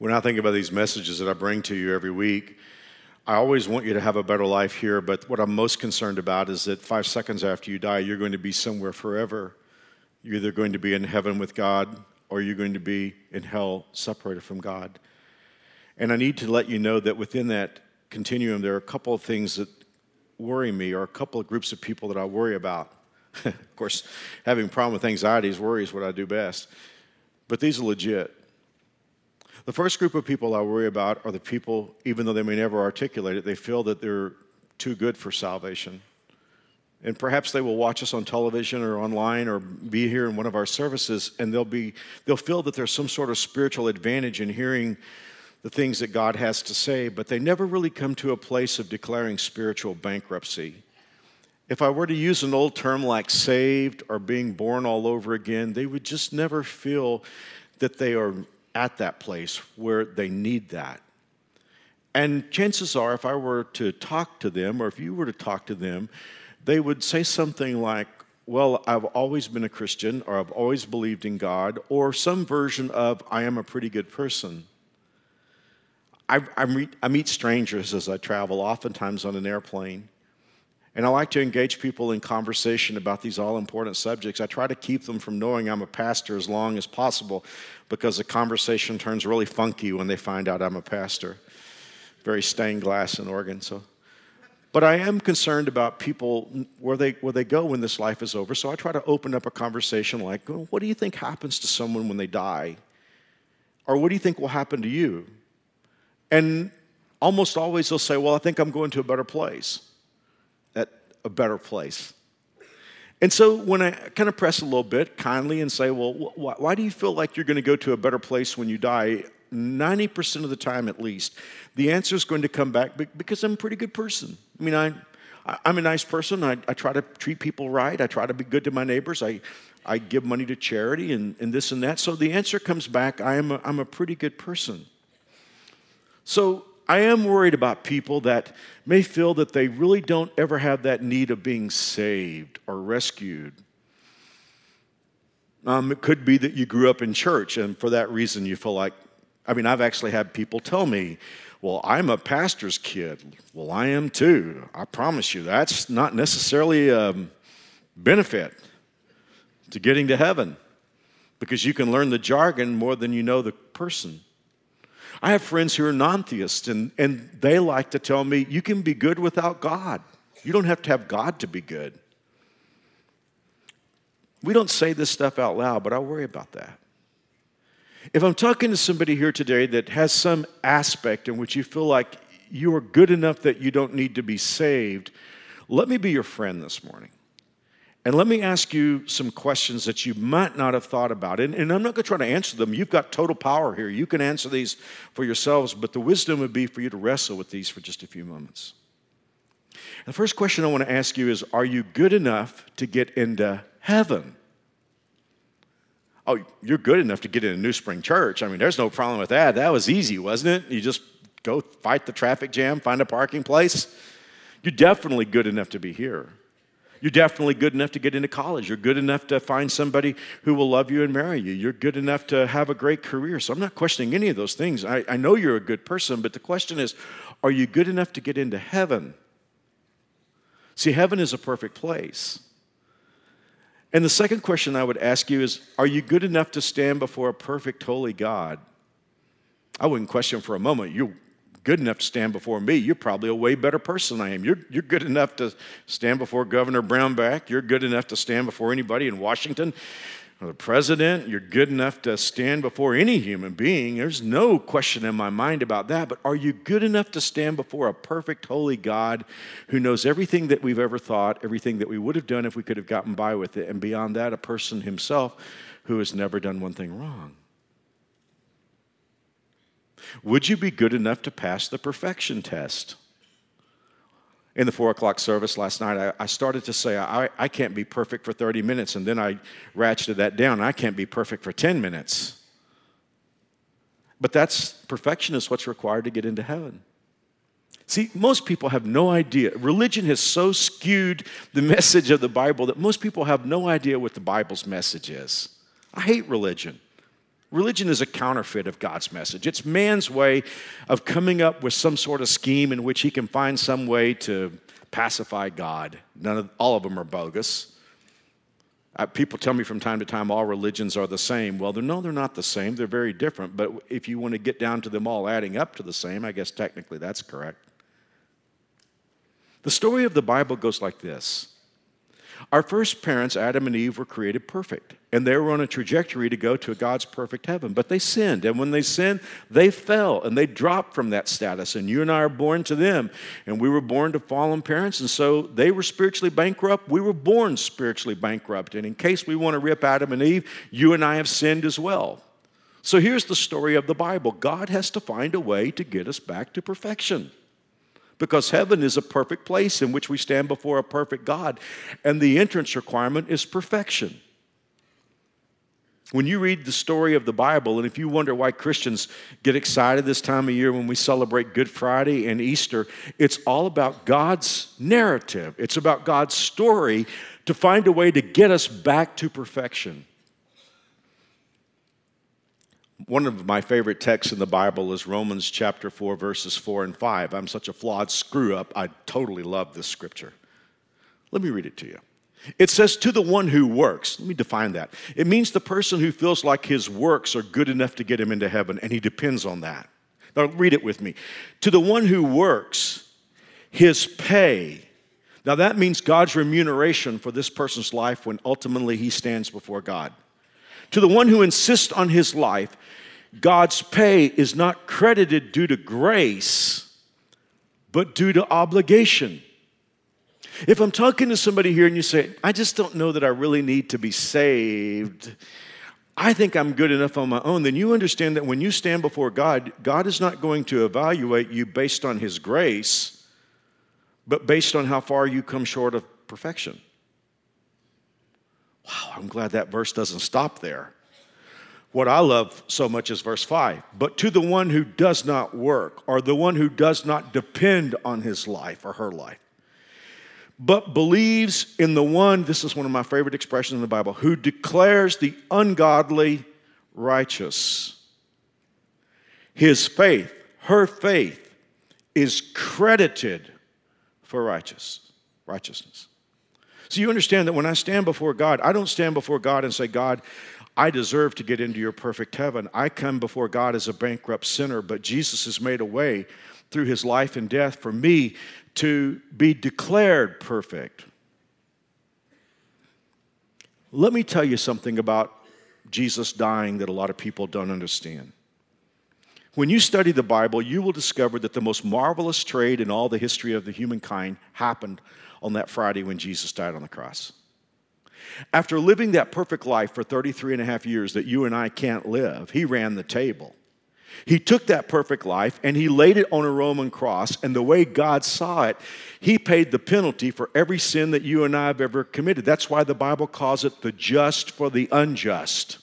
When I think about these messages that I bring to you every week, I always want you to have a better life here, but what I'm most concerned about is that five seconds after you die, you're going to be somewhere forever. You're either going to be in heaven with God or you're going to be in hell separated from God. And I need to let you know that within that continuum, there are a couple of things that worry me, or a couple of groups of people that I worry about. of course, having a problem with anxiety is worry is what I do best. But these are legit. The first group of people I worry about are the people, even though they may never articulate it, they feel that they're too good for salvation. And perhaps they will watch us on television or online or be here in one of our services, and they'll, be, they'll feel that there's some sort of spiritual advantage in hearing the things that God has to say, but they never really come to a place of declaring spiritual bankruptcy. If I were to use an old term like saved or being born all over again, they would just never feel that they are at that place where they need that. And chances are, if I were to talk to them, or if you were to talk to them, they would say something like, Well, I've always been a Christian, or I've always believed in God, or some version of, I am a pretty good person. I, I, meet, I meet strangers as I travel, oftentimes on an airplane. And I like to engage people in conversation about these all important subjects. I try to keep them from knowing I'm a pastor as long as possible because the conversation turns really funky when they find out I'm a pastor. Very stained glass and organ. So. But I am concerned about people where they, where they go when this life is over. So I try to open up a conversation like, well, what do you think happens to someone when they die? Or what do you think will happen to you? And almost always they'll say, Well, I think I'm going to a better place. A better place. And so when I kind of press a little bit kindly and say, Well, wh- why do you feel like you're going to go to a better place when you die? 90% of the time at least, the answer is going to come back because I'm a pretty good person. I mean, I, I'm a nice person. I, I try to treat people right. I try to be good to my neighbors. I, I give money to charity and, and this and that. So the answer comes back I am a, I'm a pretty good person. So I am worried about people that may feel that they really don't ever have that need of being saved or rescued. Um, it could be that you grew up in church, and for that reason, you feel like, I mean, I've actually had people tell me, well, I'm a pastor's kid. Well, I am too. I promise you, that's not necessarily a benefit to getting to heaven because you can learn the jargon more than you know the person. I have friends who are non theists, and, and they like to tell me, you can be good without God. You don't have to have God to be good. We don't say this stuff out loud, but I worry about that. If I'm talking to somebody here today that has some aspect in which you feel like you are good enough that you don't need to be saved, let me be your friend this morning. And let me ask you some questions that you might not have thought about. And, and I'm not going to try to answer them. You've got total power here. You can answer these for yourselves, but the wisdom would be for you to wrestle with these for just a few moments. The first question I want to ask you is Are you good enough to get into heaven? Oh, you're good enough to get into New Spring Church. I mean, there's no problem with that. That was easy, wasn't it? You just go fight the traffic jam, find a parking place. You're definitely good enough to be here. You're definitely good enough to get into college. You're good enough to find somebody who will love you and marry you. You're good enough to have a great career. So I'm not questioning any of those things. I, I know you're a good person, but the question is are you good enough to get into heaven? See, heaven is a perfect place. And the second question I would ask you is Are you good enough to stand before a perfect, holy God? I wouldn't question for a moment. You good enough to stand before me, you're probably a way better person than I am. You're, you're good enough to stand before Governor Brownback. You're good enough to stand before anybody in Washington or the president. You're good enough to stand before any human being. There's no question in my mind about that. But are you good enough to stand before a perfect, holy God who knows everything that we've ever thought, everything that we would have done if we could have gotten by with it? And beyond that, a person himself who has never done one thing wrong. Would you be good enough to pass the perfection test? In the four o'clock service last night, I, I started to say, I, I can't be perfect for 30 minutes, and then I ratcheted that down. I can't be perfect for 10 minutes. But that's perfection is what's required to get into heaven. See, most people have no idea. Religion has so skewed the message of the Bible that most people have no idea what the Bible's message is. I hate religion. Religion is a counterfeit of God's message. It's man's way of coming up with some sort of scheme in which he can find some way to pacify God. None of, all of them are bogus. Uh, people tell me from time to time all religions are the same. Well, they're, no, they're not the same. They're very different. But if you want to get down to them all adding up to the same, I guess technically that's correct. The story of the Bible goes like this our first parents, Adam and Eve, were created perfect, and they were on a trajectory to go to God's perfect heaven. But they sinned, and when they sinned, they fell and they dropped from that status. And you and I are born to them, and we were born to fallen parents, and so they were spiritually bankrupt. We were born spiritually bankrupt. And in case we want to rip Adam and Eve, you and I have sinned as well. So here's the story of the Bible God has to find a way to get us back to perfection because heaven is a perfect place in which we stand before a perfect God, and the entrance requirement is perfection. When you read the story of the Bible, and if you wonder why Christians get excited this time of year when we celebrate Good Friday and Easter, it's all about God's narrative. It's about God's story to find a way to get us back to perfection. One of my favorite texts in the Bible is Romans chapter 4, verses 4 and 5. I'm such a flawed screw up, I totally love this scripture. Let me read it to you. It says, to the one who works. Let me define that. It means the person who feels like his works are good enough to get him into heaven, and he depends on that. Now, read it with me. To the one who works, his pay. Now, that means God's remuneration for this person's life when ultimately he stands before God. To the one who insists on his life, God's pay is not credited due to grace, but due to obligation. If I'm talking to somebody here and you say, I just don't know that I really need to be saved, I think I'm good enough on my own, then you understand that when you stand before God, God is not going to evaluate you based on His grace, but based on how far you come short of perfection. Wow, I'm glad that verse doesn't stop there. What I love so much is verse 5. But to the one who does not work, or the one who does not depend on his life or her life, but believes in the one, this is one of my favorite expressions in the Bible, who declares the ungodly righteous. His faith, her faith, is credited for righteous, righteousness. So you understand that when I stand before God, I don't stand before God and say, God, I deserve to get into your perfect heaven. I come before God as a bankrupt sinner, but Jesus has made a way through his life and death for me to be declared perfect. Let me tell you something about Jesus dying that a lot of people don't understand. When you study the Bible, you will discover that the most marvelous trade in all the history of the humankind happened on that Friday when Jesus died on the cross. After living that perfect life for 33 and a half years that you and I can't live, he ran the table. He took that perfect life and he laid it on a Roman cross, and the way God saw it, he paid the penalty for every sin that you and I have ever committed. That's why the Bible calls it the just for the unjust.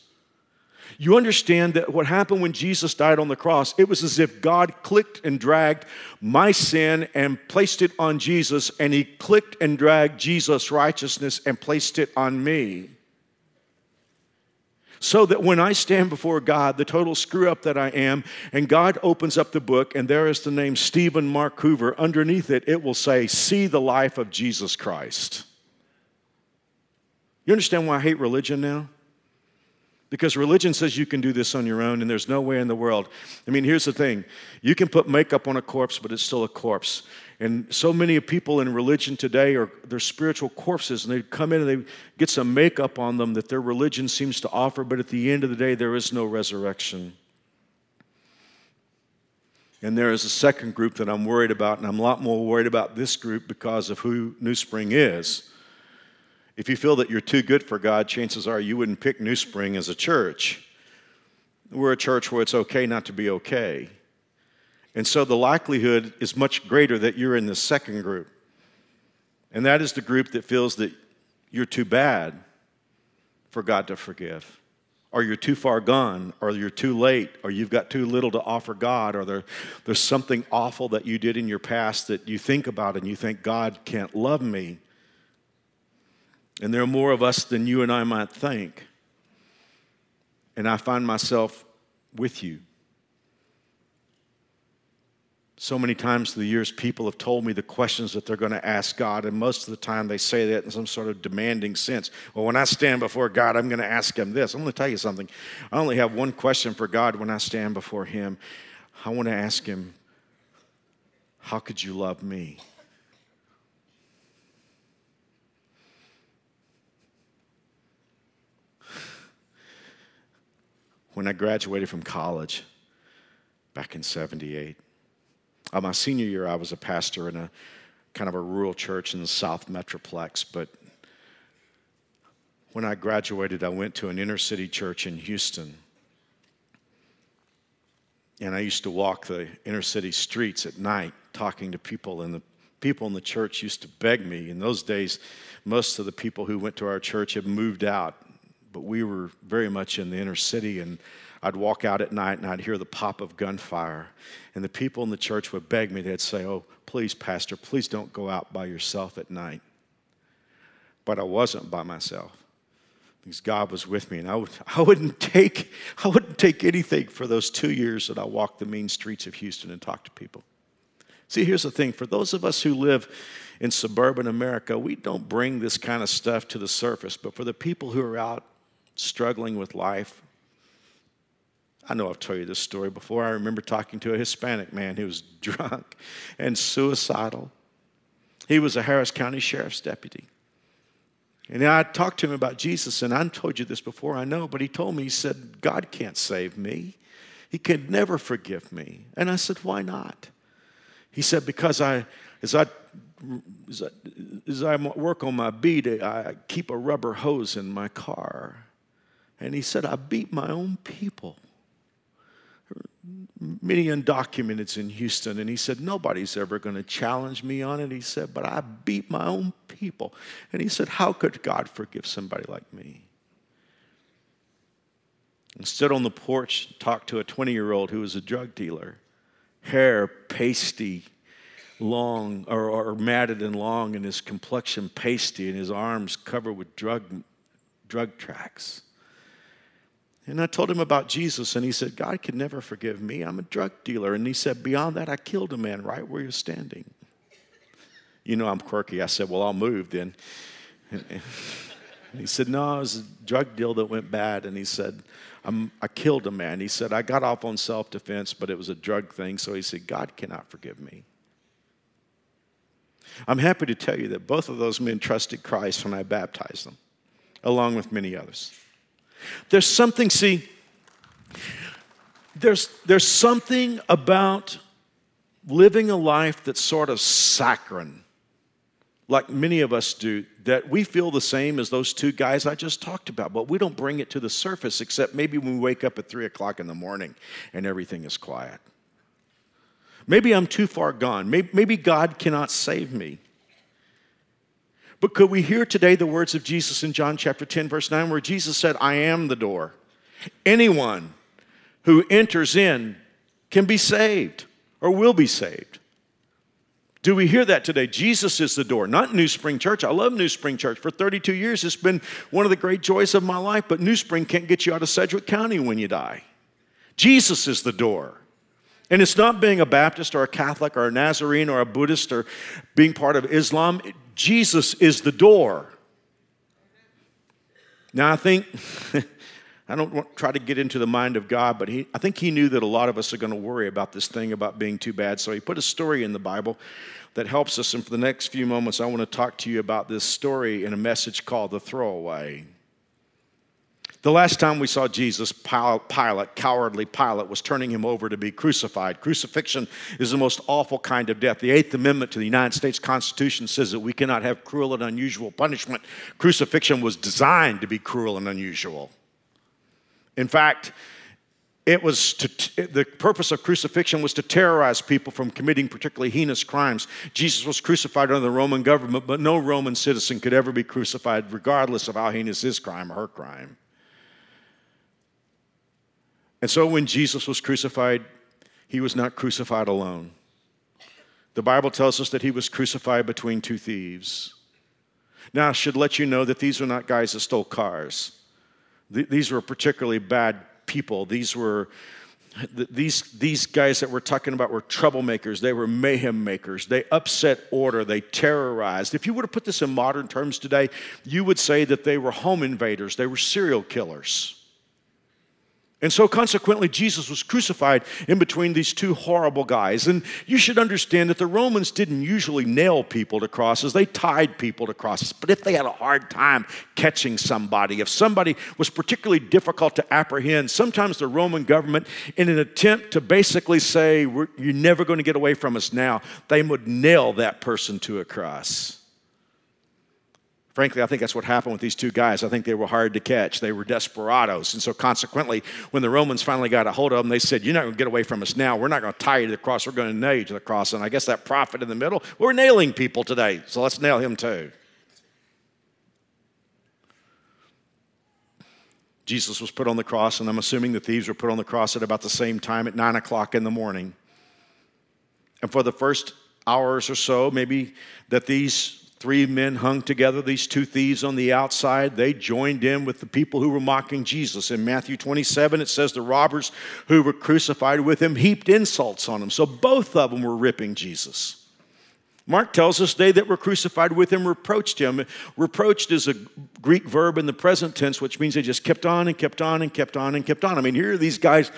You understand that what happened when Jesus died on the cross, it was as if God clicked and dragged my sin and placed it on Jesus, and He clicked and dragged Jesus' righteousness and placed it on me. So that when I stand before God, the total screw up that I am, and God opens up the book, and there is the name Stephen Mark Hoover, underneath it, it will say, See the life of Jesus Christ. You understand why I hate religion now? Because religion says you can do this on your own, and there's no way in the world. I mean, here's the thing you can put makeup on a corpse, but it's still a corpse. And so many people in religion today are they're spiritual corpses, and they come in and they get some makeup on them that their religion seems to offer, but at the end of the day, there is no resurrection. And there is a second group that I'm worried about, and I'm a lot more worried about this group because of who New Spring is. If you feel that you're too good for God, chances are you wouldn't pick New Spring as a church. We're a church where it's okay not to be okay. And so the likelihood is much greater that you're in the second group. And that is the group that feels that you're too bad for God to forgive, or you're too far gone, or you're too late, or you've got too little to offer God, or there, there's something awful that you did in your past that you think about and you think God can't love me. And there are more of us than you and I might think. and I find myself with you. So many times through the years, people have told me the questions that they're going to ask God, and most of the time they say that in some sort of demanding sense. Well, when I stand before God, I'm going to ask Him this. I'm going to tell you something. I only have one question for God when I stand before Him. I want to ask Him, How could you love me? When I graduated from college back in 78, uh, my senior year, I was a pastor in a kind of a rural church in the South Metroplex. But when I graduated, I went to an inner city church in Houston. And I used to walk the inner city streets at night talking to people, and the people in the church used to beg me. In those days, most of the people who went to our church had moved out, but we were very much in the inner city, and I'd walk out at night and I'd hear the pop of gunfire. And the people in the church would beg me, they'd say, Oh, please, Pastor, please don't go out by yourself at night. But I wasn't by myself because God was with me. And I, would, I, wouldn't take, I wouldn't take anything for those two years that I walked the mean streets of Houston and talked to people. See, here's the thing for those of us who live in suburban America, we don't bring this kind of stuff to the surface. But for the people who are out struggling with life, I know I've told you this story before. I remember talking to a Hispanic man who was drunk and suicidal. He was a Harris County Sheriff's deputy. And I talked to him about Jesus, and I've told you this before, I know, but he told me, he said, God can't save me. He can never forgive me. And I said, Why not? He said, Because I, as I, as I, as I work on my beat, I keep a rubber hose in my car. And he said, I beat my own people many undocumenteds in Houston, and he said, Nobody's ever going to challenge me on it. He said, But I beat my own people. And he said, How could God forgive somebody like me? And stood on the porch, talked to a 20 year old who was a drug dealer, hair pasty, long, or, or matted and long, and his complexion pasty, and his arms covered with drug, drug tracks. And I told him about Jesus, and he said, God could never forgive me. I'm a drug dealer. And he said, Beyond that, I killed a man right where you're standing. You know, I'm quirky. I said, Well, I'll move then. And, he said, No, it was a drug deal that went bad. And he said, i killed a man. He said, I got off on self defense, but it was a drug thing. So he said, God cannot forgive me. I'm happy to tell you that both of those men trusted Christ when I baptized them, along with many others. There's something, see, there's, there's something about living a life that's sort of saccharine, like many of us do, that we feel the same as those two guys I just talked about, but we don't bring it to the surface except maybe when we wake up at three o'clock in the morning and everything is quiet. Maybe I'm too far gone. Maybe, maybe God cannot save me. But could we hear today the words of Jesus in John chapter 10, verse 9, where Jesus said, I am the door. Anyone who enters in can be saved or will be saved. Do we hear that today? Jesus is the door, not New Spring Church. I love New Spring Church. For 32 years, it's been one of the great joys of my life, but New Spring can't get you out of Sedgwick County when you die. Jesus is the door. And it's not being a Baptist or a Catholic or a Nazarene or a Buddhist or being part of Islam. Jesus is the door. Now, I think, I don't want, try to get into the mind of God, but he, I think he knew that a lot of us are going to worry about this thing about being too bad. So he put a story in the Bible that helps us. And for the next few moments, I want to talk to you about this story in a message called The Throwaway. The last time we saw Jesus, Pilate, cowardly Pilate, was turning him over to be crucified. Crucifixion is the most awful kind of death. The Eighth Amendment to the United States Constitution says that we cannot have cruel and unusual punishment. Crucifixion was designed to be cruel and unusual. In fact, it was to, the purpose of crucifixion was to terrorize people from committing particularly heinous crimes. Jesus was crucified under the Roman government, but no Roman citizen could ever be crucified, regardless of how heinous his crime or her crime. And so when Jesus was crucified, he was not crucified alone. The Bible tells us that he was crucified between two thieves. Now, I should let you know that these are not guys that stole cars. These were particularly bad people. These were these, these guys that we're talking about were troublemakers. They were mayhem makers. They upset order. They terrorized. If you were to put this in modern terms today, you would say that they were home invaders. They were serial killers. And so, consequently, Jesus was crucified in between these two horrible guys. And you should understand that the Romans didn't usually nail people to crosses, they tied people to crosses. But if they had a hard time catching somebody, if somebody was particularly difficult to apprehend, sometimes the Roman government, in an attempt to basically say, You're never going to get away from us now, they would nail that person to a cross. Frankly, I think that's what happened with these two guys. I think they were hard to catch. They were desperados. And so, consequently, when the Romans finally got a hold of them, they said, You're not going to get away from us now. We're not going to tie you to the cross. We're going to nail you to the cross. And I guess that prophet in the middle, we're nailing people today. So let's nail him too. Jesus was put on the cross, and I'm assuming the thieves were put on the cross at about the same time at 9 o'clock in the morning. And for the first hours or so, maybe that these Three men hung together, these two thieves on the outside. They joined in with the people who were mocking Jesus. In Matthew 27, it says the robbers who were crucified with him heaped insults on him. So both of them were ripping Jesus. Mark tells us they that were crucified with him reproached him. Reproached is a Greek verb in the present tense, which means they just kept on and kept on and kept on and kept on. I mean, here are these guys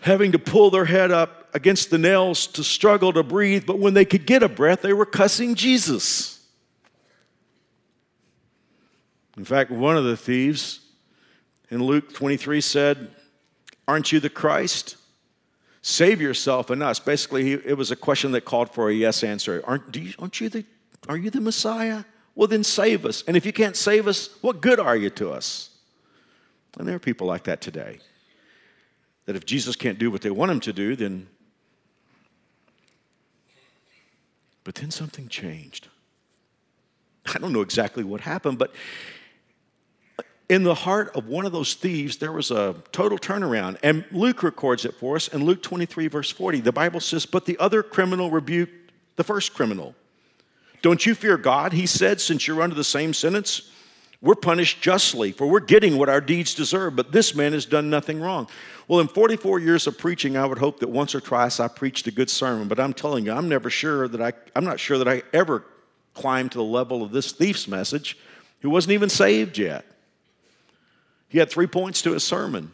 having to pull their head up against the nails to struggle to breathe, but when they could get a breath, they were cussing Jesus. In fact, one of the thieves in Luke 23 said, Aren't you the Christ? Save yourself and us. Basically, he, it was a question that called for a yes answer. Aren't, you, aren't you the, are you the Messiah? Well, then save us. And if you can't save us, what good are you to us? And there are people like that today. That if Jesus can't do what they want him to do, then. But then something changed. I don't know exactly what happened, but in the heart of one of those thieves, there was a total turnaround. And Luke records it for us in Luke 23, verse 40. The Bible says, But the other criminal rebuked the first criminal. Don't you fear God, he said, since you're under the same sentence? We're punished justly, for we're getting what our deeds deserve, but this man has done nothing wrong. Well, in 44 years of preaching, I would hope that once or twice I preached a good sermon, but I'm telling you, I'm never sure that I, I'm not sure that I ever climbed to the level of this thief's message who wasn't even saved yet. He had three points to his sermon.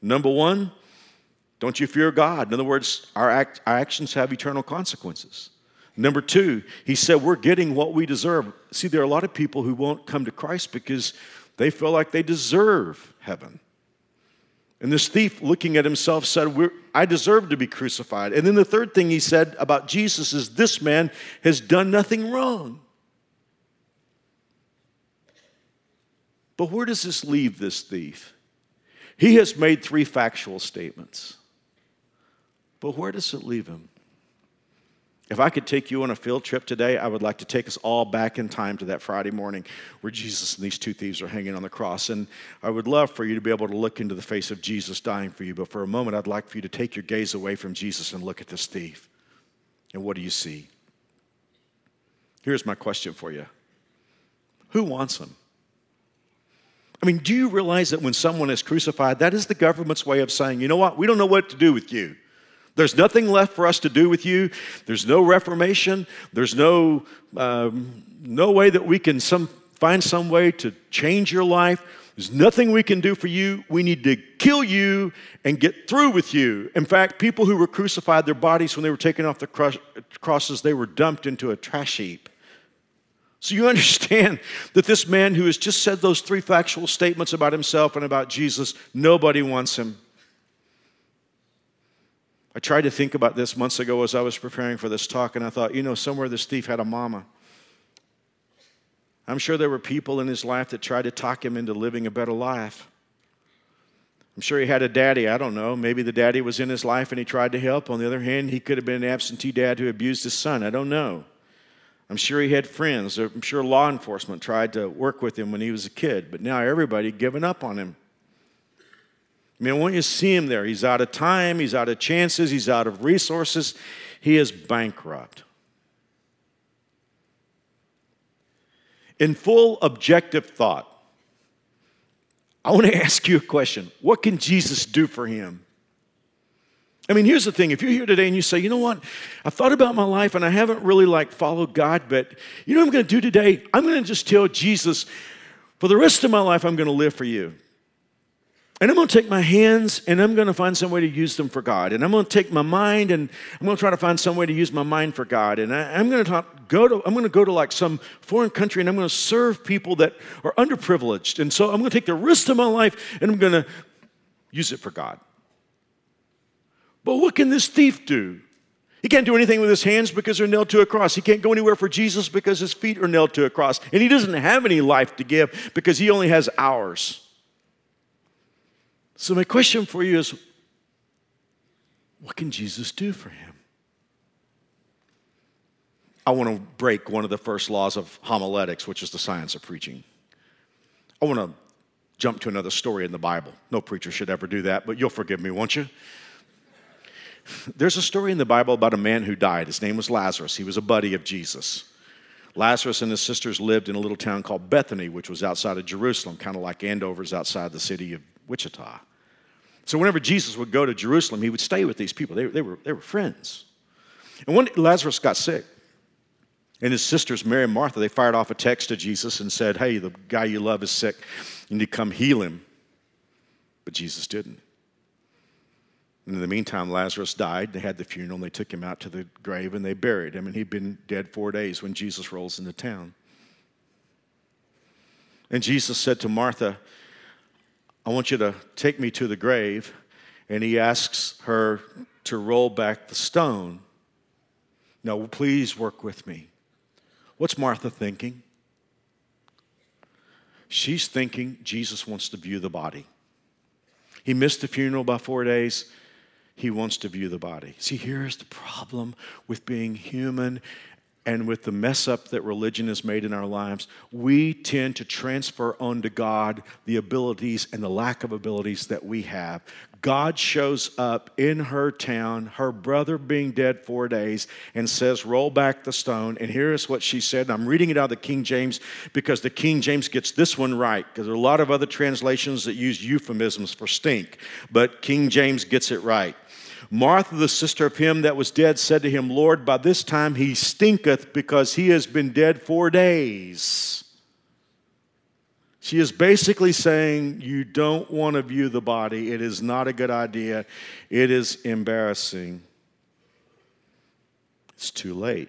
Number one, don't you fear God? In other words, our, act, our actions have eternal consequences. Number two, he said, We're getting what we deserve. See, there are a lot of people who won't come to Christ because they feel like they deserve heaven. And this thief, looking at himself, said, I deserve to be crucified. And then the third thing he said about Jesus is, This man has done nothing wrong. But where does this leave this thief? He has made three factual statements. But where does it leave him? If I could take you on a field trip today, I would like to take us all back in time to that Friday morning where Jesus and these two thieves are hanging on the cross. And I would love for you to be able to look into the face of Jesus dying for you. But for a moment, I'd like for you to take your gaze away from Jesus and look at this thief. And what do you see? Here's my question for you Who wants him? I mean, do you realize that when someone is crucified, that is the government's way of saying, you know what, we don't know what to do with you. There's nothing left for us to do with you. There's no reformation. There's no, um, no way that we can some, find some way to change your life. There's nothing we can do for you. We need to kill you and get through with you. In fact, people who were crucified, their bodies, when they were taken off the crosses, they were dumped into a trash heap. So you understand that this man who has just said those three factual statements about himself and about Jesus, nobody wants him. I tried to think about this months ago as I was preparing for this talk, and I thought, you know, somewhere this thief had a mama. I'm sure there were people in his life that tried to talk him into living a better life. I'm sure he had a daddy. I don't know. Maybe the daddy was in his life and he tried to help. On the other hand, he could have been an absentee dad who abused his son. I don't know. I'm sure he had friends. I'm sure law enforcement tried to work with him when he was a kid, but now everybody given up on him. I mean, I want you to see him there. He's out of time, he's out of chances, he's out of resources, he is bankrupt. In full objective thought, I want to ask you a question. What can Jesus do for him? I mean, here's the thing. If you're here today and you say, you know what, I thought about my life and I haven't really like followed God, but you know what I'm going to do today? I'm going to just tell Jesus, for the rest of my life, I'm going to live for you. And I'm going to take my hands and I'm going to find some way to use them for God. And I'm going to take my mind and I'm going to try to find some way to use my mind for God. And I, am going to talk, go to I'm going to go to like some foreign country and I'm going to serve people that are underprivileged. And so I'm going to take the rest of my life and I'm going to use it for God. But what can this thief do? He can't do anything with his hands because they're nailed to a cross. He can't go anywhere for Jesus because his feet are nailed to a cross. And he doesn't have any life to give because he only has hours. So, my question for you is what can Jesus do for him? I want to break one of the first laws of homiletics, which is the science of preaching. I want to jump to another story in the Bible. No preacher should ever do that, but you'll forgive me, won't you? There's a story in the Bible about a man who died. His name was Lazarus. He was a buddy of Jesus. Lazarus and his sisters lived in a little town called Bethany, which was outside of Jerusalem, kind of like Andover's outside the city of Wichita. So whenever Jesus would go to Jerusalem, he would stay with these people. They, they, were, they were friends. And when Lazarus got sick, and his sisters, Mary and Martha, they fired off a text to Jesus and said, Hey, the guy you love is sick. You need to come heal him. But Jesus didn't. And in the meantime, Lazarus died. They had the funeral and they took him out to the grave and they buried him. And he'd been dead four days when Jesus rolls into town. And Jesus said to Martha, I want you to take me to the grave. And he asks her to roll back the stone. Now, please work with me. What's Martha thinking? She's thinking Jesus wants to view the body. He missed the funeral by four days. He wants to view the body. See, here's the problem with being human and with the mess up that religion has made in our lives, we tend to transfer onto God the abilities and the lack of abilities that we have. God shows up in her town, her brother being dead four days, and says, Roll back the stone. And here's what she said. And I'm reading it out of the King James because the King James gets this one right, because there are a lot of other translations that use euphemisms for stink, but King James gets it right. Martha, the sister of him that was dead, said to him, Lord, by this time he stinketh because he has been dead four days. She is basically saying, You don't want to view the body. It is not a good idea. It is embarrassing. It's too late.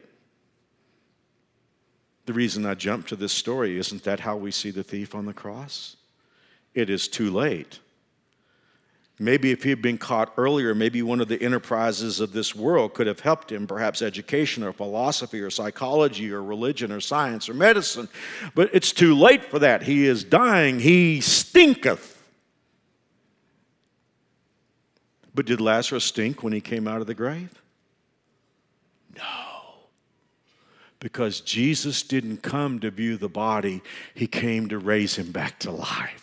The reason I jumped to this story isn't that how we see the thief on the cross? It is too late. Maybe if he had been caught earlier, maybe one of the enterprises of this world could have helped him, perhaps education or philosophy or psychology or religion or science or medicine. But it's too late for that. He is dying. He stinketh. But did Lazarus stink when he came out of the grave? No. Because Jesus didn't come to view the body, he came to raise him back to life.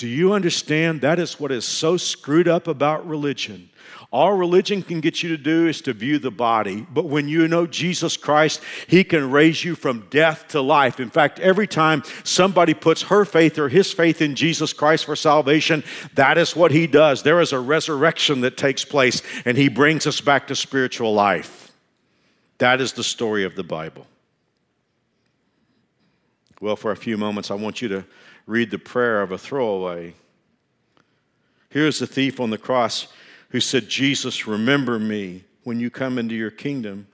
Do you understand? That is what is so screwed up about religion. All religion can get you to do is to view the body, but when you know Jesus Christ, He can raise you from death to life. In fact, every time somebody puts her faith or his faith in Jesus Christ for salvation, that is what He does. There is a resurrection that takes place, and He brings us back to spiritual life. That is the story of the Bible. Well, for a few moments, I want you to read the prayer of a throwaway. Here's the thief on the cross who said, Jesus, remember me when you come into your kingdom.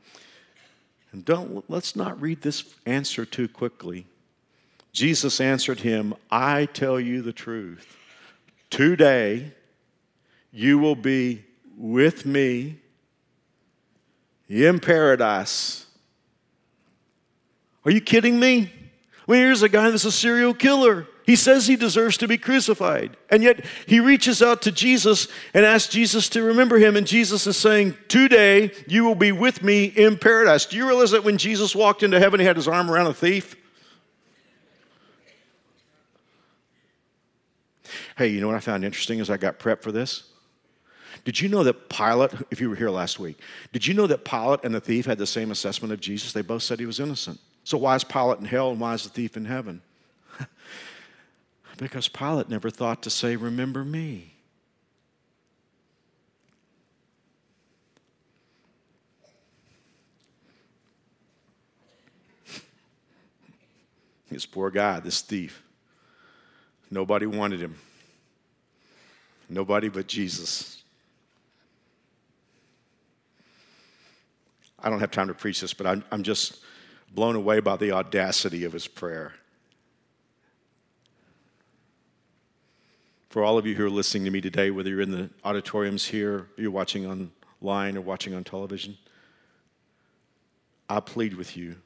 And don't let's not read this answer too quickly. Jesus answered him, I tell you the truth. Today you will be with me in paradise. Are you kidding me? Mean, here's a guy that's a serial killer. He says he deserves to be crucified. And yet he reaches out to Jesus and asks Jesus to remember him. And Jesus is saying, Today you will be with me in paradise. Do you realize that when Jesus walked into heaven, he had his arm around a thief? Hey, you know what I found interesting as I got prepped for this? Did you know that Pilate, if you were here last week, did you know that Pilate and the thief had the same assessment of Jesus? They both said he was innocent. So why is Pilate in hell and why is the thief in heaven? Because Pilate never thought to say, Remember me. This poor guy, this thief. Nobody wanted him. Nobody but Jesus. I don't have time to preach this, but I'm, I'm just blown away by the audacity of his prayer. For all of you who are listening to me today, whether you're in the auditoriums here, you're watching online, or watching on television, I plead with you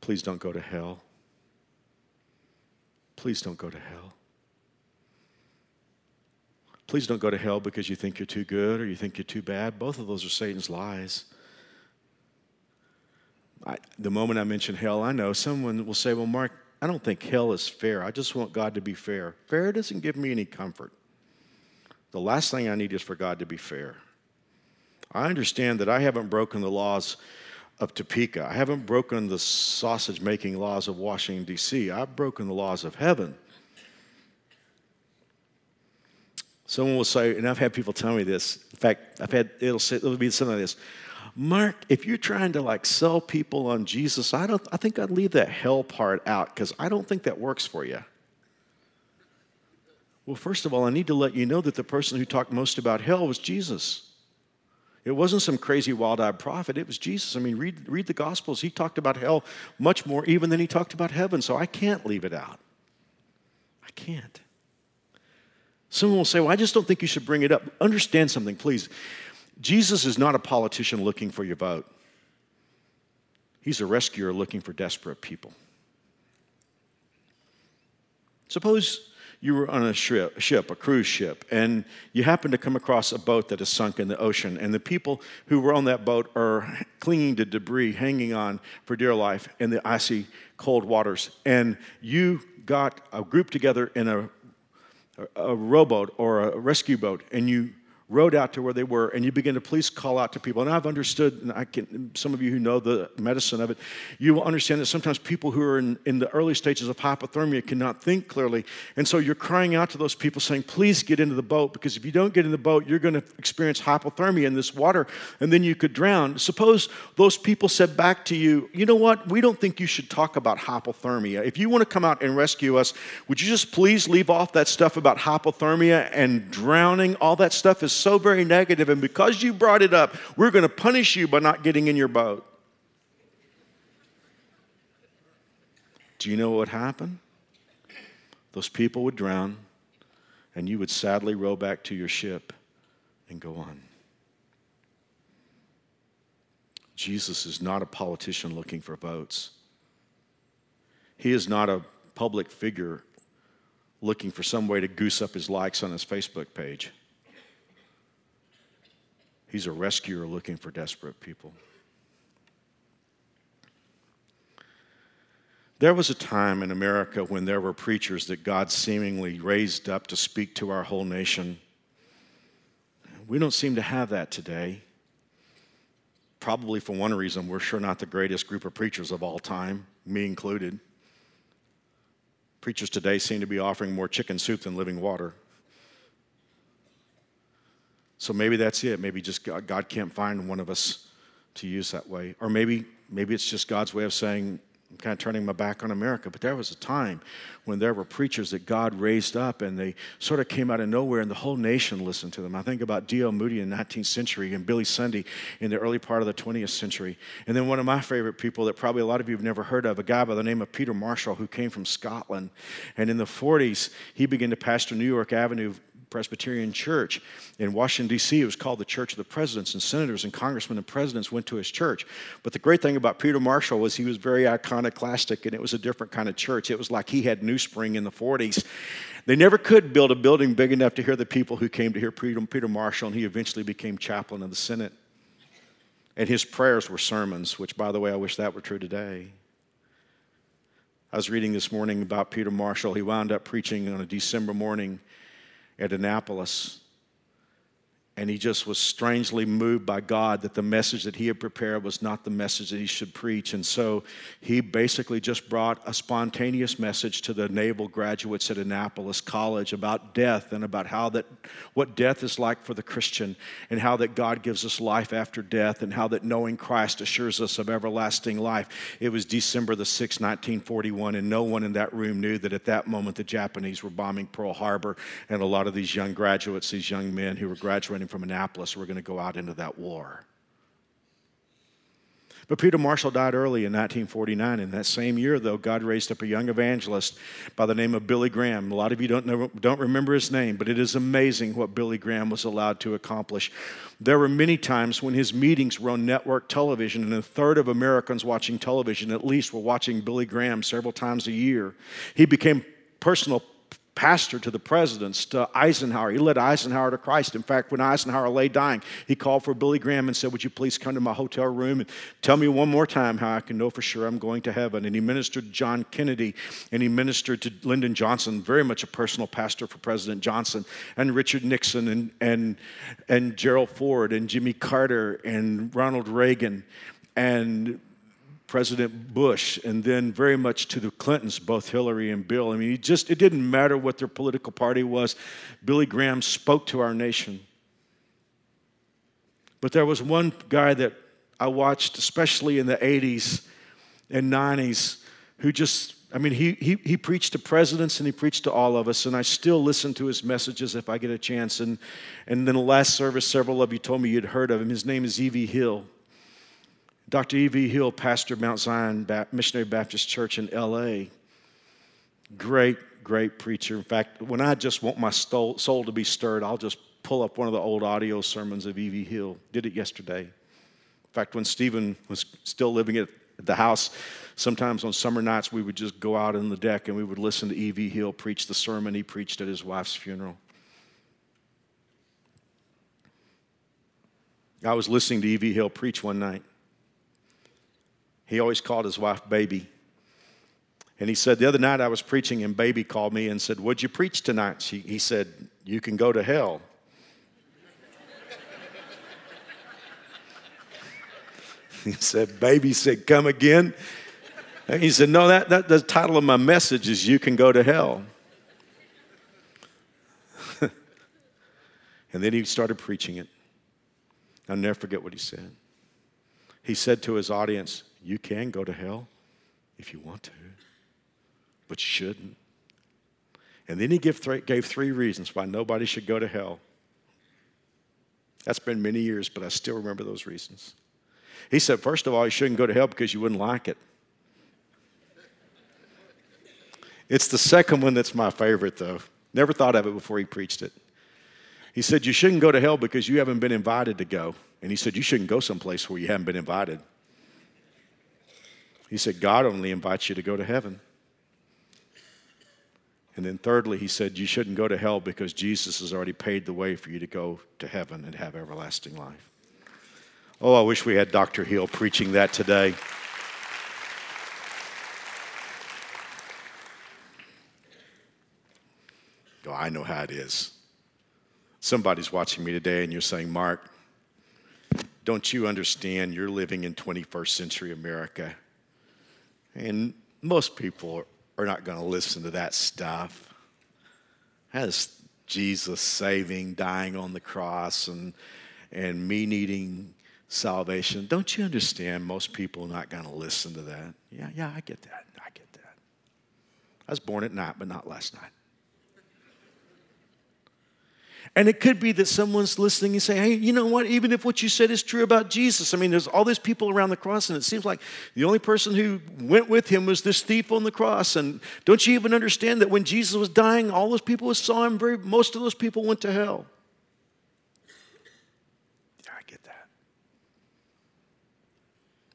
please don't go to hell. Please don't go to hell. Please don't go to hell because you think you're too good or you think you're too bad. Both of those are Satan's lies. I, the moment I mention hell, I know someone will say, Well, Mark, I don't think hell is fair. I just want God to be fair. Fair doesn't give me any comfort. The last thing I need is for God to be fair. I understand that I haven't broken the laws of Topeka. I haven't broken the sausage making laws of Washington, D.C. I've broken the laws of heaven. Someone will say, and I've had people tell me this. In fact, I've had it'll say it'll be something like this. Mark, if you're trying to like sell people on Jesus, I don't I think I'd leave that hell part out because I don't think that works for you. Well, first of all, I need to let you know that the person who talked most about hell was Jesus. It wasn't some crazy wild eyed prophet, it was Jesus. I mean, read, read the Gospels. He talked about hell much more even than he talked about heaven, so I can't leave it out. I can't. Someone will say, Well, I just don't think you should bring it up. Understand something, please. Jesus is not a politician looking for your vote, he's a rescuer looking for desperate people. Suppose you were on a ship, a cruise ship, and you happen to come across a boat that is sunk in the ocean, and the people who were on that boat are clinging to debris, hanging on for dear life in the icy, cold waters. And you got a group together in a, a rowboat or a rescue boat, and you rode out to where they were and you begin to please call out to people. And i've understood and i can some of you who know the medicine of it you will understand that sometimes people who are in, in the early stages of hypothermia cannot think clearly. And so you're crying out to those people saying please get into the boat because if you don't get in the boat you're going to experience hypothermia in this water and then you could drown. Suppose those people said back to you you know what? We don't think you should talk about hypothermia. If you want to come out and rescue us would you just please leave off that stuff about hypothermia and drowning? All that stuff is so very negative, and because you brought it up, we're going to punish you by not getting in your boat. Do you know what would happen? Those people would drown, and you would sadly row back to your ship and go on. Jesus is not a politician looking for votes. He is not a public figure looking for some way to goose up his likes on his Facebook page. He's a rescuer looking for desperate people. There was a time in America when there were preachers that God seemingly raised up to speak to our whole nation. We don't seem to have that today. Probably for one reason, we're sure not the greatest group of preachers of all time, me included. Preachers today seem to be offering more chicken soup than living water. So maybe that's it. Maybe just God, God can't find one of us to use that way. Or maybe, maybe it's just God's way of saying, I'm kind of turning my back on America. But there was a time when there were preachers that God raised up and they sort of came out of nowhere and the whole nation listened to them. I think about D.L. Moody in the 19th century and Billy Sunday in the early part of the 20th century. And then one of my favorite people that probably a lot of you have never heard of, a guy by the name of Peter Marshall who came from Scotland. And in the 40s, he began to pastor New York Avenue Presbyterian Church in Washington, D.C. It was called the Church of the Presidents, and senators and congressmen and presidents went to his church. But the great thing about Peter Marshall was he was very iconoclastic, and it was a different kind of church. It was like he had New Spring in the 40s. They never could build a building big enough to hear the people who came to hear Peter Marshall, and he eventually became chaplain of the Senate. And his prayers were sermons, which, by the way, I wish that were true today. I was reading this morning about Peter Marshall. He wound up preaching on a December morning at Annapolis. And he just was strangely moved by God that the message that he had prepared was not the message that he should preach. And so he basically just brought a spontaneous message to the naval graduates at Annapolis College about death and about how that what death is like for the Christian and how that God gives us life after death and how that knowing Christ assures us of everlasting life. It was December the 6th, 1941, and no one in that room knew that at that moment the Japanese were bombing Pearl Harbor and a lot of these young graduates, these young men who were graduating from Annapolis were going to go out into that war. But Peter Marshall died early in 1949. In that same year, though, God raised up a young evangelist by the name of Billy Graham. A lot of you don't, know, don't remember his name, but it is amazing what Billy Graham was allowed to accomplish. There were many times when his meetings were on network television, and a third of Americans watching television at least were watching Billy Graham several times a year. He became personal pastor to the presidents, to Eisenhower. He led Eisenhower to Christ. In fact, when Eisenhower lay dying, he called for Billy Graham and said, Would you please come to my hotel room and tell me one more time how I can know for sure I'm going to heaven? And he ministered to John Kennedy and he ministered to Lyndon Johnson, very much a personal pastor for President Johnson, and Richard Nixon and, and, and Gerald Ford and Jimmy Carter and Ronald Reagan and President Bush, and then very much to the Clintons, both Hillary and Bill. I mean, it just it didn't matter what their political party was. Billy Graham spoke to our nation. But there was one guy that I watched, especially in the 80s and 90s, who just, I mean, he, he, he preached to presidents and he preached to all of us, and I still listen to his messages if I get a chance. And, and then the last service, several of you told me you'd heard of him. His name is E.V. Hill. Dr. E.V. Hill, pastor of Mount Zion Missionary Baptist Church in L.A. Great, great preacher. In fact, when I just want my soul to be stirred, I'll just pull up one of the old audio sermons of E.V. Hill. Did it yesterday. In fact, when Stephen was still living at the house, sometimes on summer nights we would just go out on the deck and we would listen to E.V. Hill preach the sermon he preached at his wife's funeral. I was listening to E.V. Hill preach one night. He always called his wife baby. And he said, The other night I was preaching, and baby called me and said, What'd you preach tonight? She, he said, You can go to hell. he said, Baby said, Come again. And he said, No, that, that the title of my message is You Can Go to Hell. and then he started preaching it. I'll never forget what he said. He said to his audience, you can go to hell if you want to, but you shouldn't. And then he gave three, gave three reasons why nobody should go to hell. That's been many years, but I still remember those reasons. He said, first of all, you shouldn't go to hell because you wouldn't like it. It's the second one that's my favorite, though. Never thought of it before he preached it. He said, You shouldn't go to hell because you haven't been invited to go. And he said, You shouldn't go someplace where you haven't been invited. He said, God only invites you to go to heaven. And then, thirdly, he said, You shouldn't go to hell because Jesus has already paid the way for you to go to heaven and have everlasting life. Oh, I wish we had Dr. Hill preaching that today. Oh, I know how it is. Somebody's watching me today and you're saying, Mark, don't you understand you're living in 21st century America? And most people are not going to listen to that stuff. Has Jesus saving, dying on the cross, and, and me needing salvation. Don't you understand most people are not going to listen to that? Yeah, yeah, I get that. I get that. I was born at night, but not last night. And it could be that someone's listening and saying, hey, you know what? Even if what you said is true about Jesus, I mean, there's all these people around the cross, and it seems like the only person who went with him was this thief on the cross. And don't you even understand that when Jesus was dying, all those people who saw him, very, most of those people went to hell?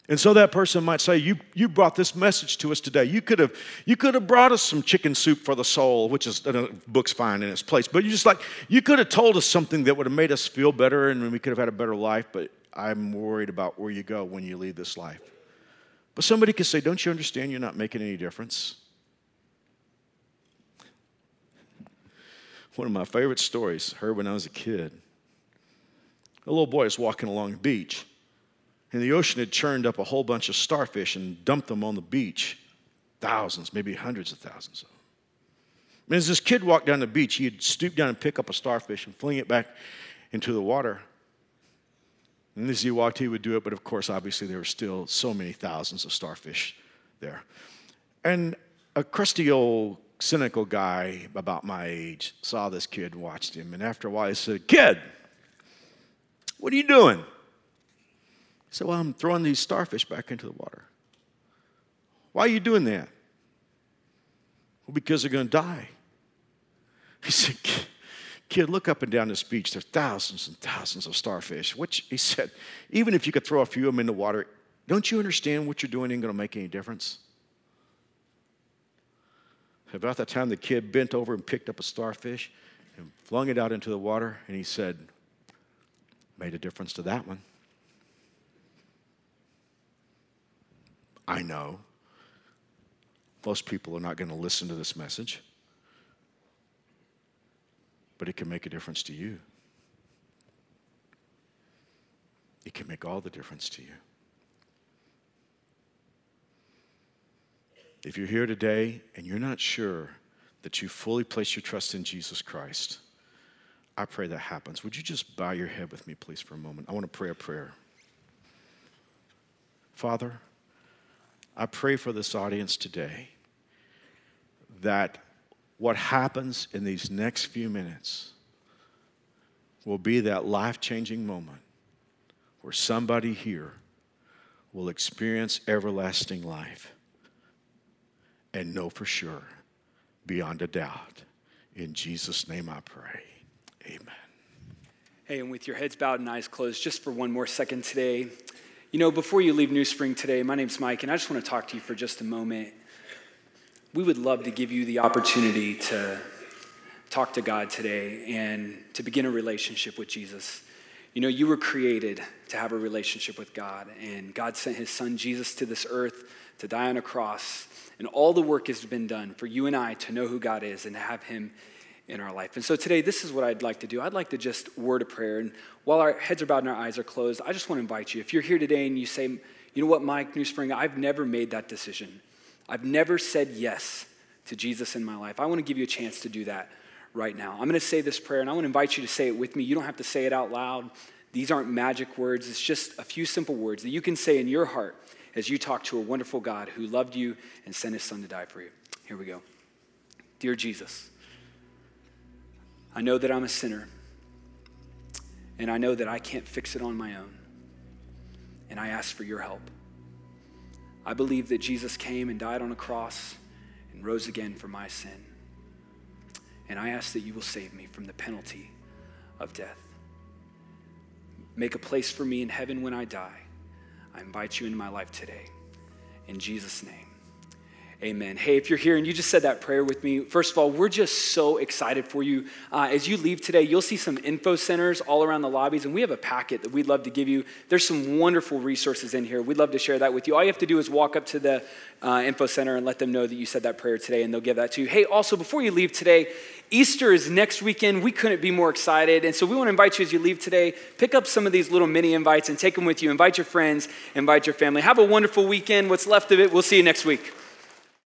And so that person might say, you, you brought this message to us today. You could, have, you could have brought us some chicken soup for the soul, which is, a book's fine in its place. But you just like, you could have told us something that would have made us feel better and we could have had a better life. But I'm worried about where you go when you leave this life. But somebody could say, Don't you understand you're not making any difference? One of my favorite stories, heard when I was a kid. a little boy was walking along the beach, and the ocean had churned up a whole bunch of starfish and dumped them on the beach. Thousands, maybe hundreds of thousands of them. And as this kid walked down the beach, he'd stoop down and pick up a starfish and fling it back into the water. And as he walked, he would do it, but of course, obviously, there were still so many thousands of starfish there. And a crusty old cynical guy about my age saw this kid and watched him. And after a while, he said, Kid, what are you doing? He said, Well, I'm throwing these starfish back into the water. Why are you doing that? Well, because they're going to die. He said, Kid, look up and down this beach. There's thousands and thousands of starfish. Which, he said, even if you could throw a few of them in the water, don't you understand what you're doing ain't going to make any difference? About that time, the kid bent over and picked up a starfish and flung it out into the water, and he said, Made a difference to that one. I know most people are not going to listen to this message, but it can make a difference to you. It can make all the difference to you. If you're here today and you're not sure that you fully place your trust in Jesus Christ, I pray that happens. Would you just bow your head with me, please, for a moment? I want to pray a prayer. Father, I pray for this audience today that what happens in these next few minutes will be that life changing moment where somebody here will experience everlasting life and know for sure, beyond a doubt. In Jesus' name I pray. Amen. Hey, and with your heads bowed and eyes closed, just for one more second today. You know, before you leave New Spring today, my name's Mike, and I just want to talk to you for just a moment. We would love to give you the opportunity to talk to God today and to begin a relationship with Jesus. You know, you were created to have a relationship with God, and God sent his son Jesus to this earth to die on a cross and all the work has been done for you and I to know who God is and to have Him in our life. And so today, this is what I'd like to do. I'd like to just word a prayer. And while our heads are bowed and our eyes are closed, I just want to invite you. If you're here today and you say, you know what, Mike, New Spring, I've never made that decision. I've never said yes to Jesus in my life. I want to give you a chance to do that right now. I'm going to say this prayer and I want to invite you to say it with me. You don't have to say it out loud. These aren't magic words, it's just a few simple words that you can say in your heart as you talk to a wonderful God who loved you and sent his son to die for you. Here we go. Dear Jesus, I know that I'm a sinner, and I know that I can't fix it on my own, and I ask for your help. I believe that Jesus came and died on a cross and rose again for my sin. And I ask that you will save me from the penalty of death. Make a place for me in heaven when I die I invite you into my life today. In Jesus' name. Amen. Hey, if you're here and you just said that prayer with me, first of all, we're just so excited for you. Uh, as you leave today, you'll see some info centers all around the lobbies, and we have a packet that we'd love to give you. There's some wonderful resources in here. We'd love to share that with you. All you have to do is walk up to the uh, info center and let them know that you said that prayer today, and they'll give that to you. Hey, also, before you leave today, Easter is next weekend. We couldn't be more excited. And so we want to invite you as you leave today, pick up some of these little mini invites and take them with you. Invite your friends, invite your family. Have a wonderful weekend. What's left of it, we'll see you next week.